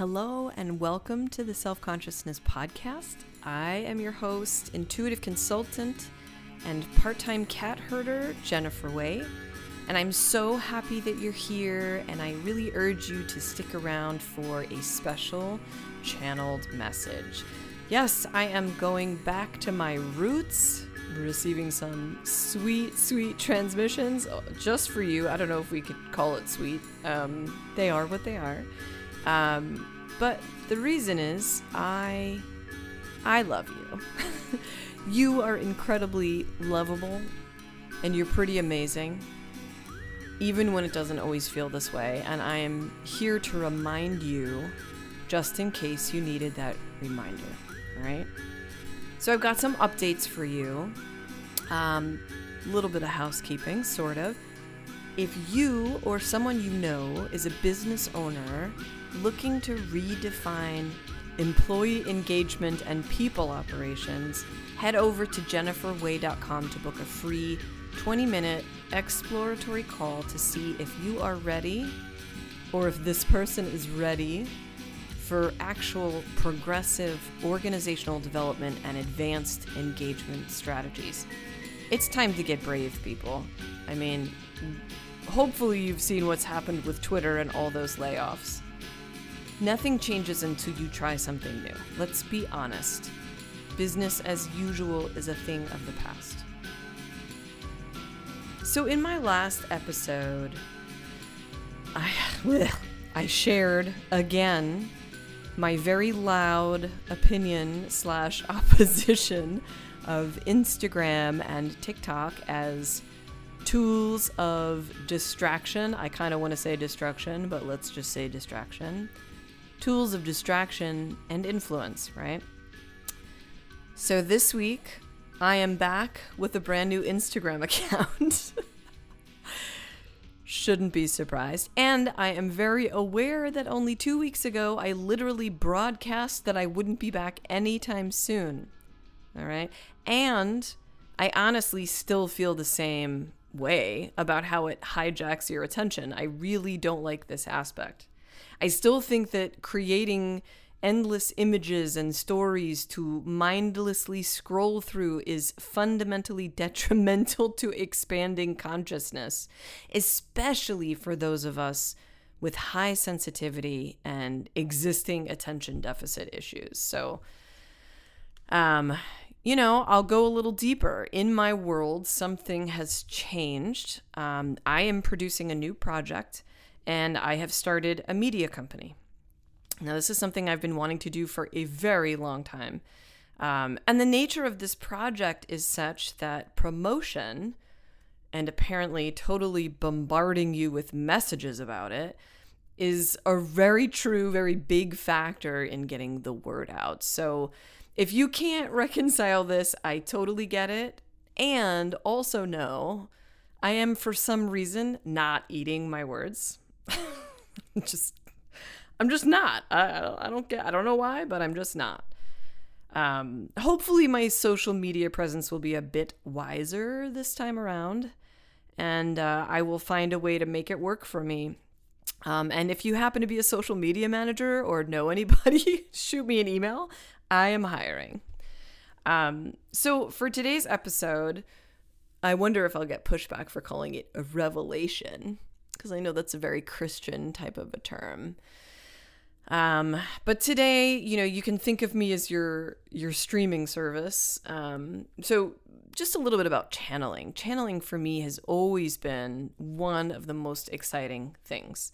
Hello, and welcome to the Self Consciousness Podcast. I am your host, intuitive consultant, and part time cat herder, Jennifer Wai. And I'm so happy that you're here, and I really urge you to stick around for a special channeled message. Yes, I am going back to my roots, receiving some sweet, sweet transmissions uh, just for you. I don't know if we could call it sweet. Um, they are what they are. Um, but the reason is I I love you. you are incredibly lovable and you're pretty amazing. Even when it doesn't always feel this way, and I am here to remind you just in case you needed that reminder, all right? So I've got some updates for you. A um, little bit of housekeeping, sort of. If you or someone you know is a business owner looking to redefine employee engagement and people operations, head over to jenniferwai.com to book a free 20 minute exploratory call to see if you are ready or if this person is ready for actual progressive organizational development and advanced engagement strategies. It's time to get brave, people. I mean, hopefully, you've seen what's happened with Twitter and all those layoffs. Nothing changes until you try something new. Let's be honest. Business as usual is a thing of the past. So, in my last episode, I, I shared again my very loud opinion slash opposition of Instagram and TikTok as tools of distraction. I kind of want to say destruction, but let's just say distraction tools of distraction and influence, right? So this week, I am back with a brand new Instagram account. Shouldn't be surprised. And I am very aware that only two weeks ago I literally broadcast that I wouldn't be back anytime soon. All right. And I honestly still feel the same way about how it hijacks your attention. I really don't like this aspect. I still think that creating endless images and stories to mindlessly scroll through is fundamentally detrimental to expanding consciousness, especially for those of us with high sensitivity and existing attention deficit issues. So, um, you know, I'll go a little deeper. In my world, something has changed. Um, I am producing a new project and I have started a media company. Now, this is something I've been wanting to do for a very long time. Um, and the nature of this project is such that promotion and apparently totally bombarding you with messages about it is a very true, very big factor in getting the word out. So if you can't reconcile this, I totally get it. And also know I am, for some reason, not eating my words. just I'm just not. I, I don't get. I don't know why, but I'm just not. Um, hopefully, my social media presence will be a bit wiser this time around, and uh, I will find a way to make it work for me. Um, and if you happen to be a social media manager or know anybody, shoot me an email. I am hiring. Um, so for today's episode, I wonder if I'll get pushback for calling it a revelation because I know that's a very Christian type of a term. Um, but today, you know, you can think of me as your your streaming service. Um, so just a little bit about channeling. Channeling for me has always been one of the most exciting things.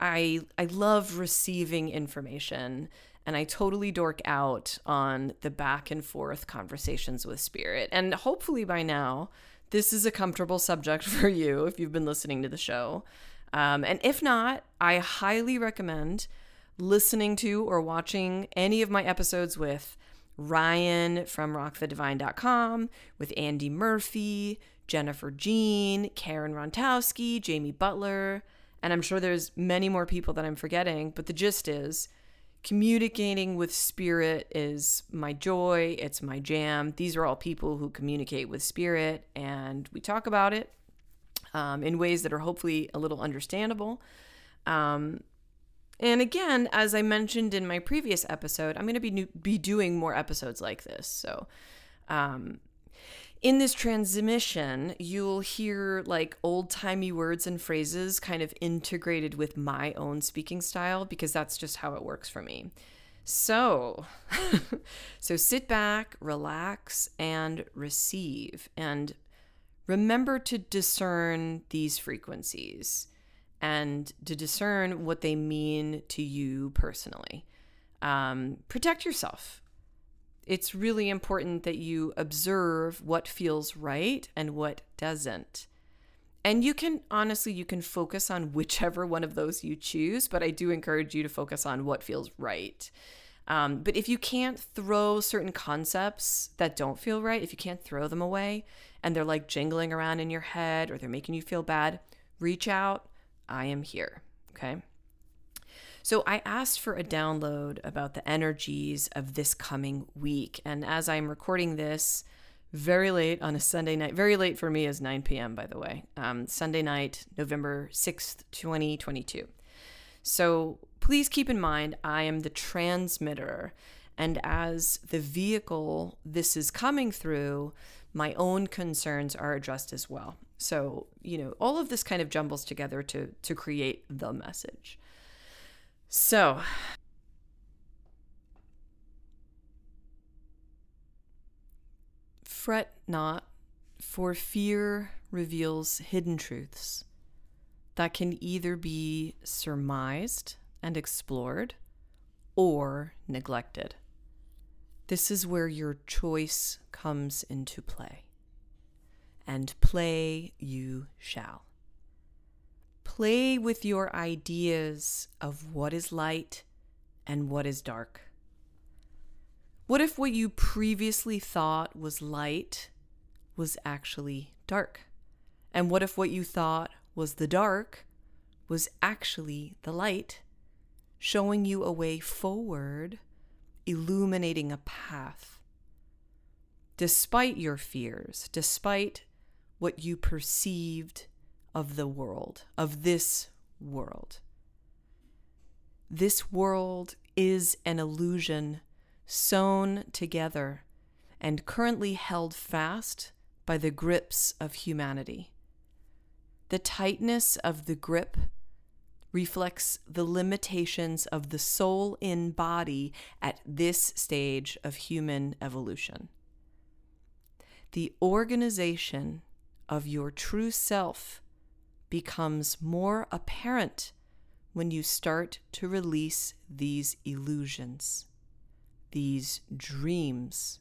I I love receiving information and I totally dork out on the back and forth conversations with spirit. And hopefully by now, this is a comfortable subject for you if you've been listening to the show. Um, and if not, I highly recommend listening to or watching any of my episodes with Ryan from rockthedivine.com, with Andy Murphy, Jennifer Jean, Karen Rontowski, Jamie Butler, and I'm sure there's many more people that I'm forgetting, but the gist is communicating with spirit is my joy, it's my jam. These are all people who communicate with spirit, and we talk about it um, in ways that are hopefully a little understandable. Um, And again, as I mentioned in my previous episode, I'm going to be new, be doing more episodes like this. So, um, in this transmission, you'll hear like old timey words and phrases kind of integrated with my own speaking style because that's just how it works for me. So, so sit back, relax, and receive. And remember to discern these frequencies and to discern what they mean to you personally. Um, protect yourself. It's really important that you observe what feels right and what doesn't. And you can honestly, you can focus on whichever one of those you choose, but I do encourage you to focus on what feels right. Um, but if you can't throw certain concepts that don't feel right, if you can't throw them away and they're like jingling around in your head or they're making you feel bad, reach out, I am here. Okay. So I asked for a download about the energies of this coming week. And as I'm recording this, very late on a Sunday night, very late for me is 9 p.m., by the way, um, Sunday night, November 6th, 2022. So please keep in mind, I am the transmitter. And as the vehicle this is coming through, my own concerns are addressed as well. So, you know, all of this kind of jumbles together to to create the message. So, fret not, for fear reveals hidden truths that can either be surmised and explored or neglected. This is where your choice comes into play and play you shall. Play with your ideas of what is light and what is dark. What if what you previously thought was light was actually dark? And what if what you thought was the dark was actually the light, showing you a way forward, illuminating a path? Despite your fears, despite what you perceived of the world, of this world. This world is an illusion sewn together and currently held fast by the grips of humanity. The tightness of the grip reflects the limitations of the soul in body at this stage of human evolution. The organization of your true self becomes more apparent when you start to release these illusions, these dreams.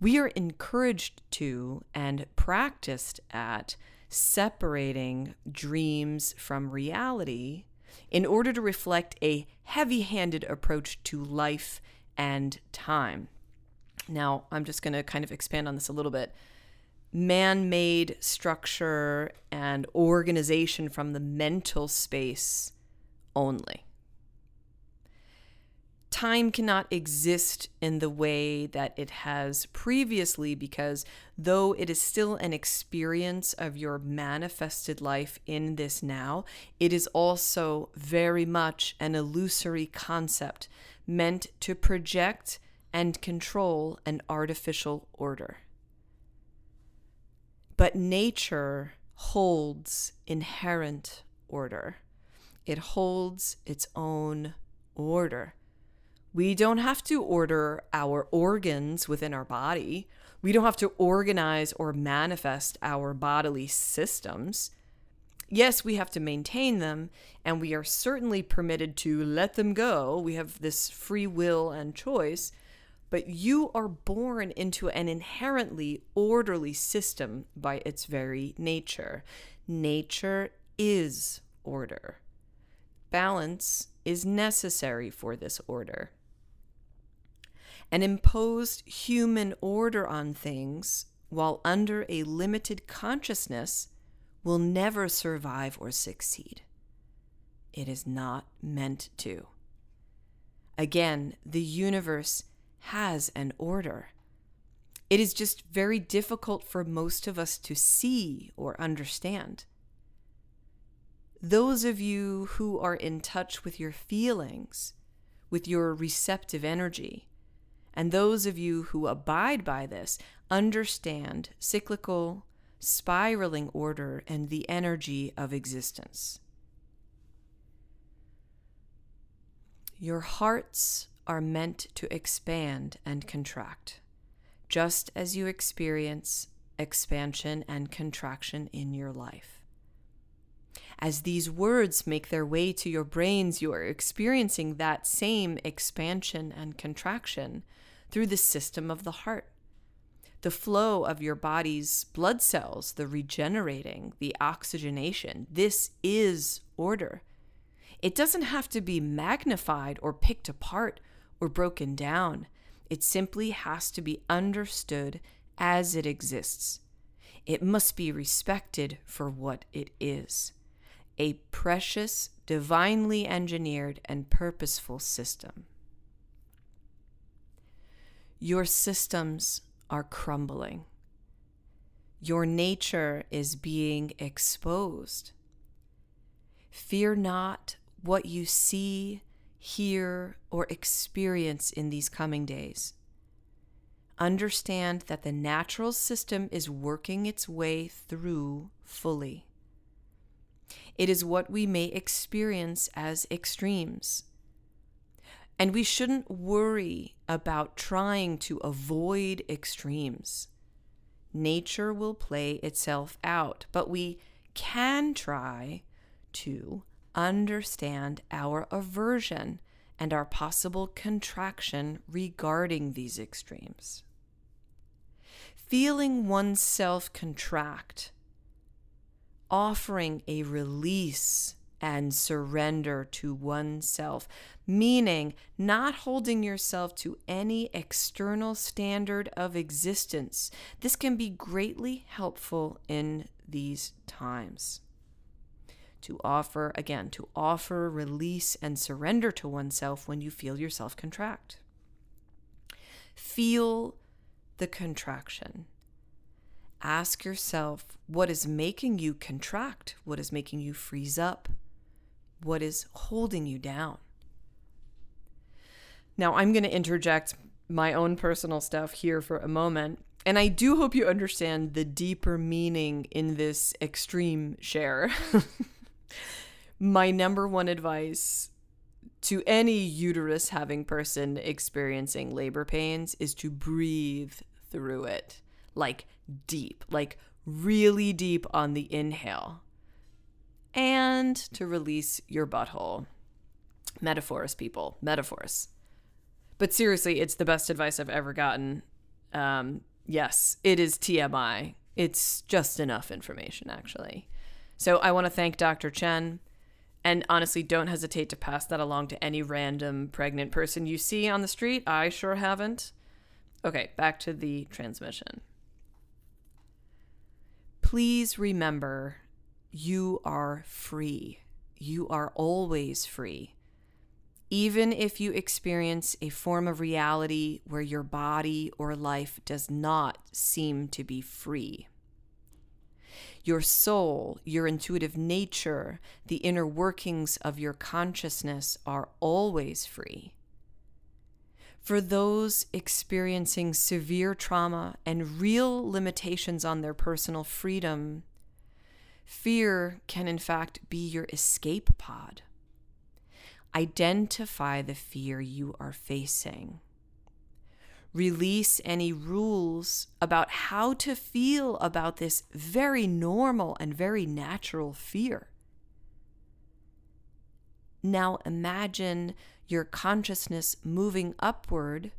We are encouraged to and practiced at separating dreams from reality in order to reflect a heavy handed approach to life and time. Now, I'm just going to kind of expand on this a little bit man made structure and organization from the mental space only. Time cannot exist in the way that it has previously because, though it is still an experience of your manifested life in this now, it is also very much an illusory concept meant to project and control an artificial order. But nature holds inherent order, it holds its own order. We don't have to order our organs within our body. We don't have to organize or manifest our bodily systems. Yes, we have to maintain them, and we are certainly permitted to let them go. We have this free will and choice but you are born into an inherently orderly system by its very nature. Nature is order. Balance is necessary for this order. An imposed human order on things while under a limited consciousness will never survive or succeed. It is not meant to. Again, the universe has an order. It is just very difficult for most of us to see or understand. Those of you who are in touch with your feelings, with your receptive energy, and those of you who abide by this understand cyclical, spiraling order and the energy of existence. Your hearts are meant to expand and contract, just as you experience expansion and contraction in your life. As these words make their way to your brains, you are experiencing that same expansion and contraction through the system of the heart. The flow of your body's blood cells, the regenerating, the oxygenation. This is order. It doesn't have to be magnified or picked apart or broken down. It simply has to be understood as it exists. It must be respected for what it is a precious, divinely engineered, and purposeful system. Your systems are crumbling. Your nature is being exposed. Fear not what you see, hear, or experience in these coming days. Understand that the natural system is working its way through fully. It is what we may experience as extremes. And we shouldn't worry about trying to avoid extremes. Nature will play itself out, but we can try to understand our aversion and our possible contraction regarding these extremes. Feeling oneself contract offering a release and surrender to oneself, meaning not holding yourself to any external standard of existence. This can be greatly helpful in these times. To offer, again, to offer release and surrender to oneself when you feel yourself contract. Feel the contraction ask yourself what is making you contract, what is making you freeze up, what is holding you down. Now, I'm going to interject my own personal stuff here for a moment. And I do hope you understand the deeper meaning in this extreme share. my number one advice to any uterus having person experiencing labor pains is to breathe through it. Like deep, like really deep on the inhale, and to release your butthole. Metaphors, people, metaphors. But seriously, it's the best advice I've ever gotten. Um, yes, it is TMI. It's just enough information, actually. So I want to thank Dr. Chen. And honestly, don't hesitate to pass that along to any random pregnant person you see on the street. I sure haven't. Okay, back to the transmission please remember you are free. You are always free. Even if you experience a form of reality where your body or life does not seem to be free. Your soul, your intuitive nature, the inner workings of your consciousness are always free for those experiencing severe trauma and real limitations on their personal freedom, fear can in fact be your escape pod. Identify the fear you are facing. Release any rules about how to feel about this very normal and very natural fear. Now imagine your consciousness moving upward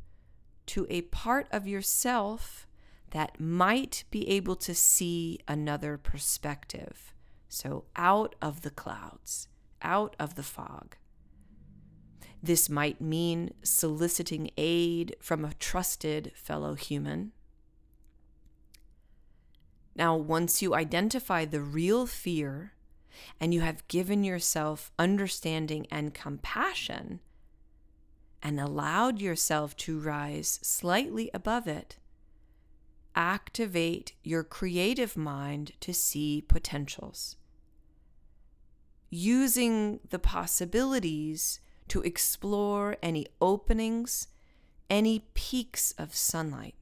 to a part of yourself that might be able to see another perspective. So, out of the clouds, out of the fog. This might mean soliciting aid from a trusted fellow human. Now, once you identify the real fear and you have given yourself understanding and compassion, and allowed yourself to rise slightly above it, activate your creative mind to see potentials. using the possibilities to explore any openings, any peaks of sunlight.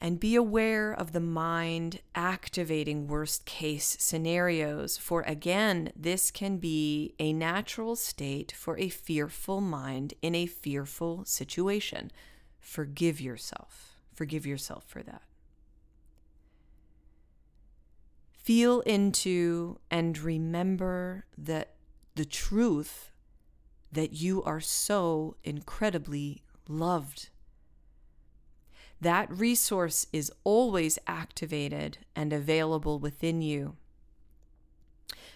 And be aware of the mind activating worst case scenarios, for again, this can be a natural state for a fearful mind in a fearful situation. Forgive yourself. Forgive yourself for that. Feel into and remember that the truth that you are so incredibly loved. That resource is always activated and available within you.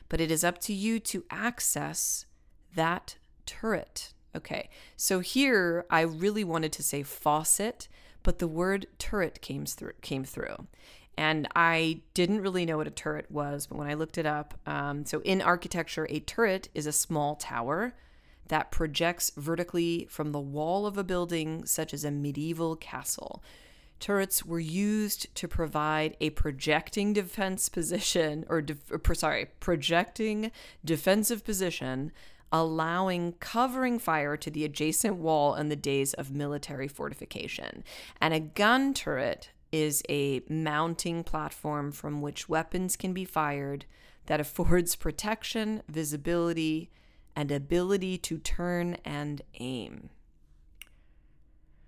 But it is up to you to access that turret. Okay, so here I really wanted to say faucet, but the word turret came through. Came through. And I didn't really know what a turret was, but when I looked it up, um, so in architecture, a turret is a small tower that projects vertically from the wall of a building, such as a medieval castle. Turrets were used to provide a projecting defense position, or, de- or sorry, projecting defensive position, allowing covering fire to the adjacent wall in the days of military fortification. And a gun turret is a mounting platform from which weapons can be fired that affords protection, visibility, and ability to turn and aim.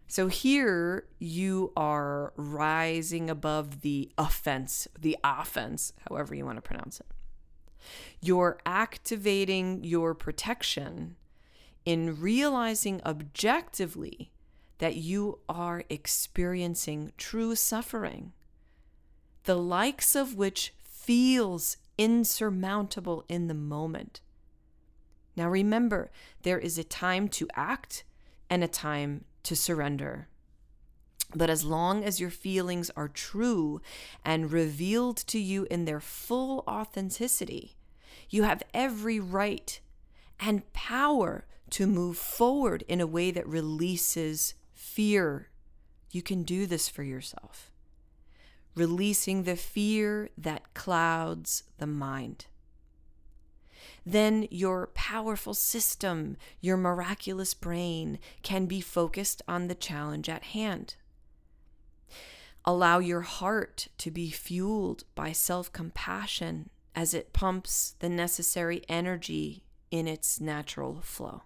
So here you are rising above the offense, the offense, however you want to pronounce it. You're activating your protection in realizing objectively that you are experiencing true suffering, the likes of which feels insurmountable in the moment. Now remember, there is a time to act and a time to surrender. But as long as your feelings are true and revealed to you in their full authenticity, you have every right and power to move forward in a way that releases fear. You can do this for yourself. Releasing the fear that clouds the mind. Then your powerful system, your miraculous brain, can be focused on the challenge at hand. Allow your heart to be fueled by self compassion as it pumps the necessary energy in its natural flow.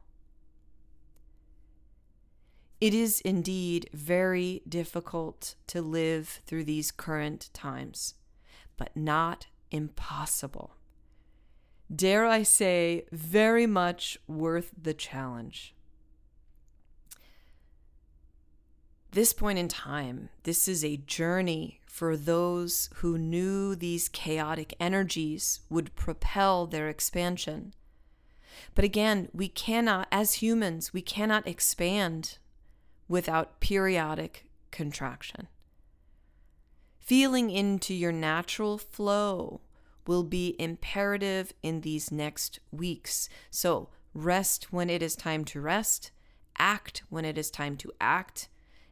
It is indeed very difficult to live through these current times, but not impossible. Dare I say, very much worth the challenge. This point in time, this is a journey for those who knew these chaotic energies would propel their expansion. But again, we cannot, as humans, we cannot expand without periodic contraction. Feeling into your natural flow will be imperative in these next weeks. So, rest when it is time to rest, act when it is time to act,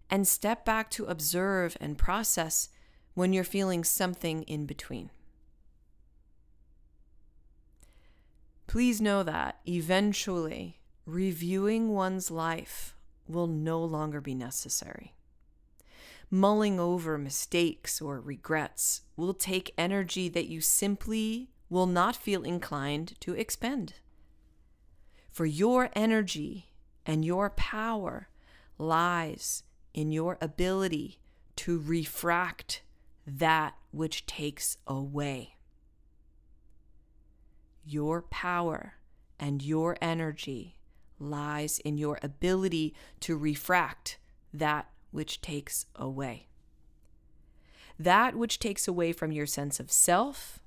and step back to observe and process when you're feeling something in between. Please know that eventually reviewing one's life will no longer be necessary. Mulling over mistakes or regrets will take energy that you simply will not feel inclined to expend. For your energy and your power lies in your ability to refract that which takes away. Your power and your energy lies in your ability to refract that which takes away. That which takes away from your sense of self,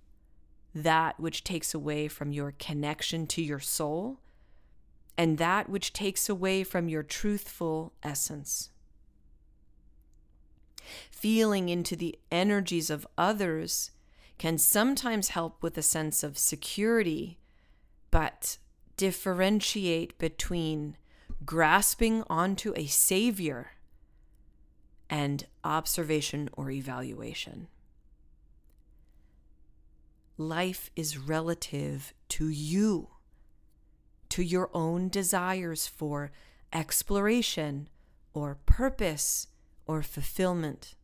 that which takes away from your connection to your soul, and that which takes away from your truthful essence. Feeling into the energies of others can sometimes help with a sense of security, but differentiate between grasping onto a savior and observation or evaluation. life is relative to you, to your own desires for exploration or purpose or fulfillment.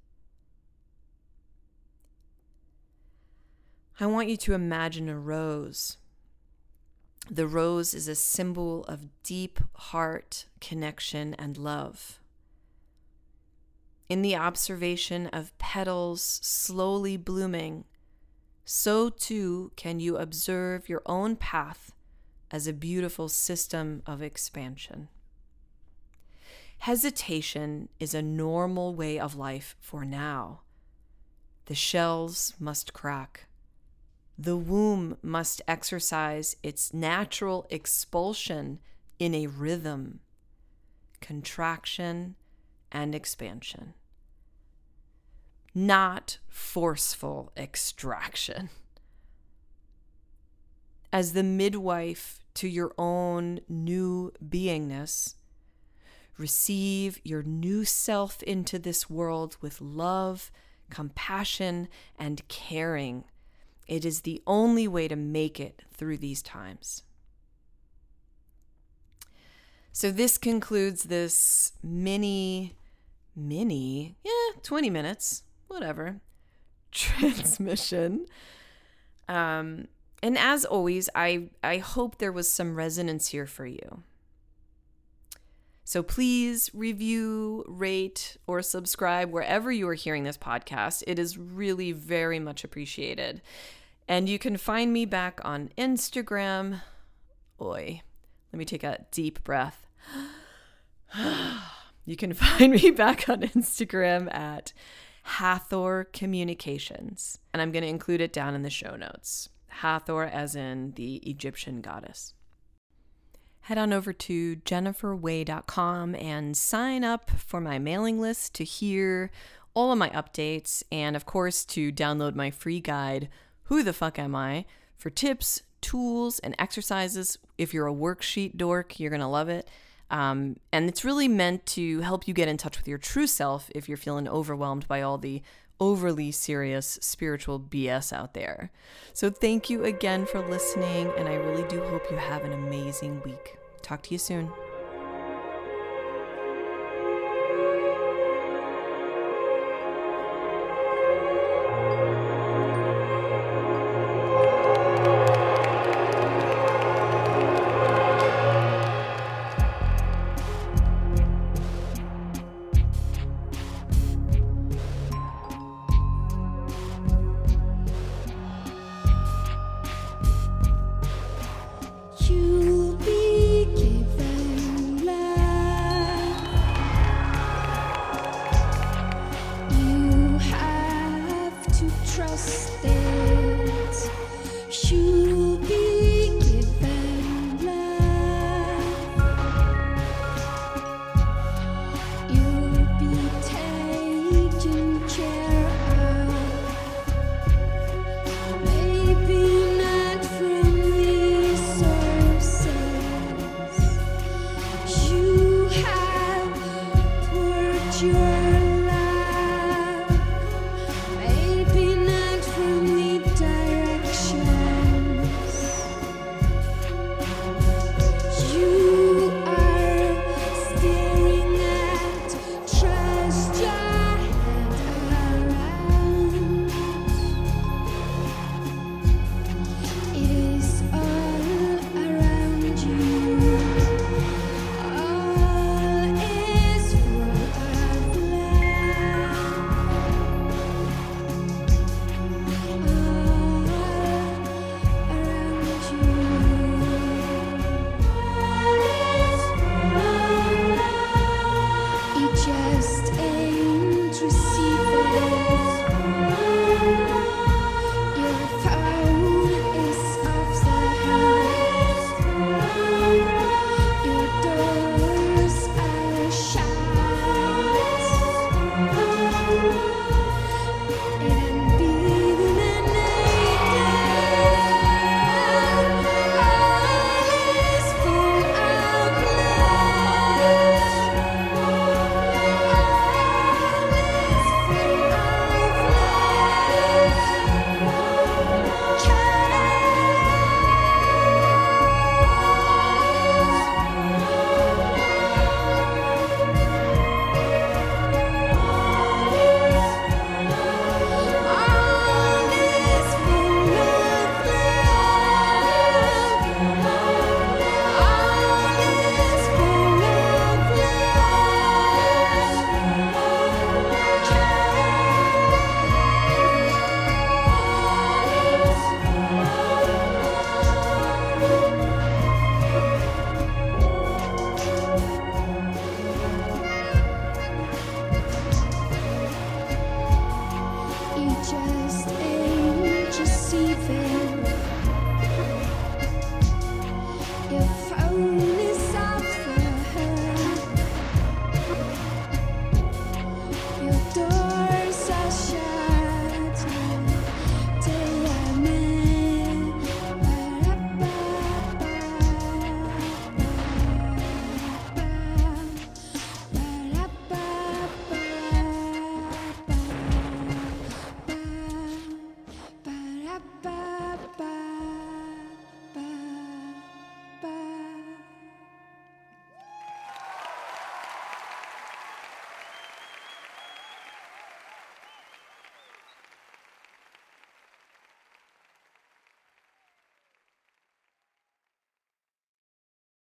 I want you to imagine a rose. The rose is a symbol of deep heart connection and love. In the observation of petals slowly blooming, so too can you observe your own path as a beautiful system of expansion. Hesitation is a normal way of life for now. The shells must crack the womb must exercise its natural expulsion in a rhythm, contraction and expansion, not forceful extraction. As the midwife to your own new beingness, receive your new self into this world with love, compassion, and caring it is the only way to make it through these times. So, this concludes this mini, mini, yeah, 20 minutes, whatever, transmission. Um, and as always, I, I hope there was some resonance here for you. So please review, rate, or subscribe wherever you are hearing this podcast. It is really very much appreciated. And you can find me back on Instagram. Oi, let me take a deep breath. you can find me back on Instagram at Hathor Communications. And I'm going to include it down in the show notes. Hathor, as in the Egyptian goddess head on over to jenniferwai.com and sign up for my mailing list to hear all of my updates and, of course, to download my free guide, Who the Fuck Am I? for tips, tools, and exercises. If you're a worksheet dork, you're going to love it. Um, and it's really meant to help you get in touch with your true self if you're feeling overwhelmed by all the overly serious spiritual BS out there. So, thank you again for listening, and I really do hope you have an amazing week. Talk to you soon.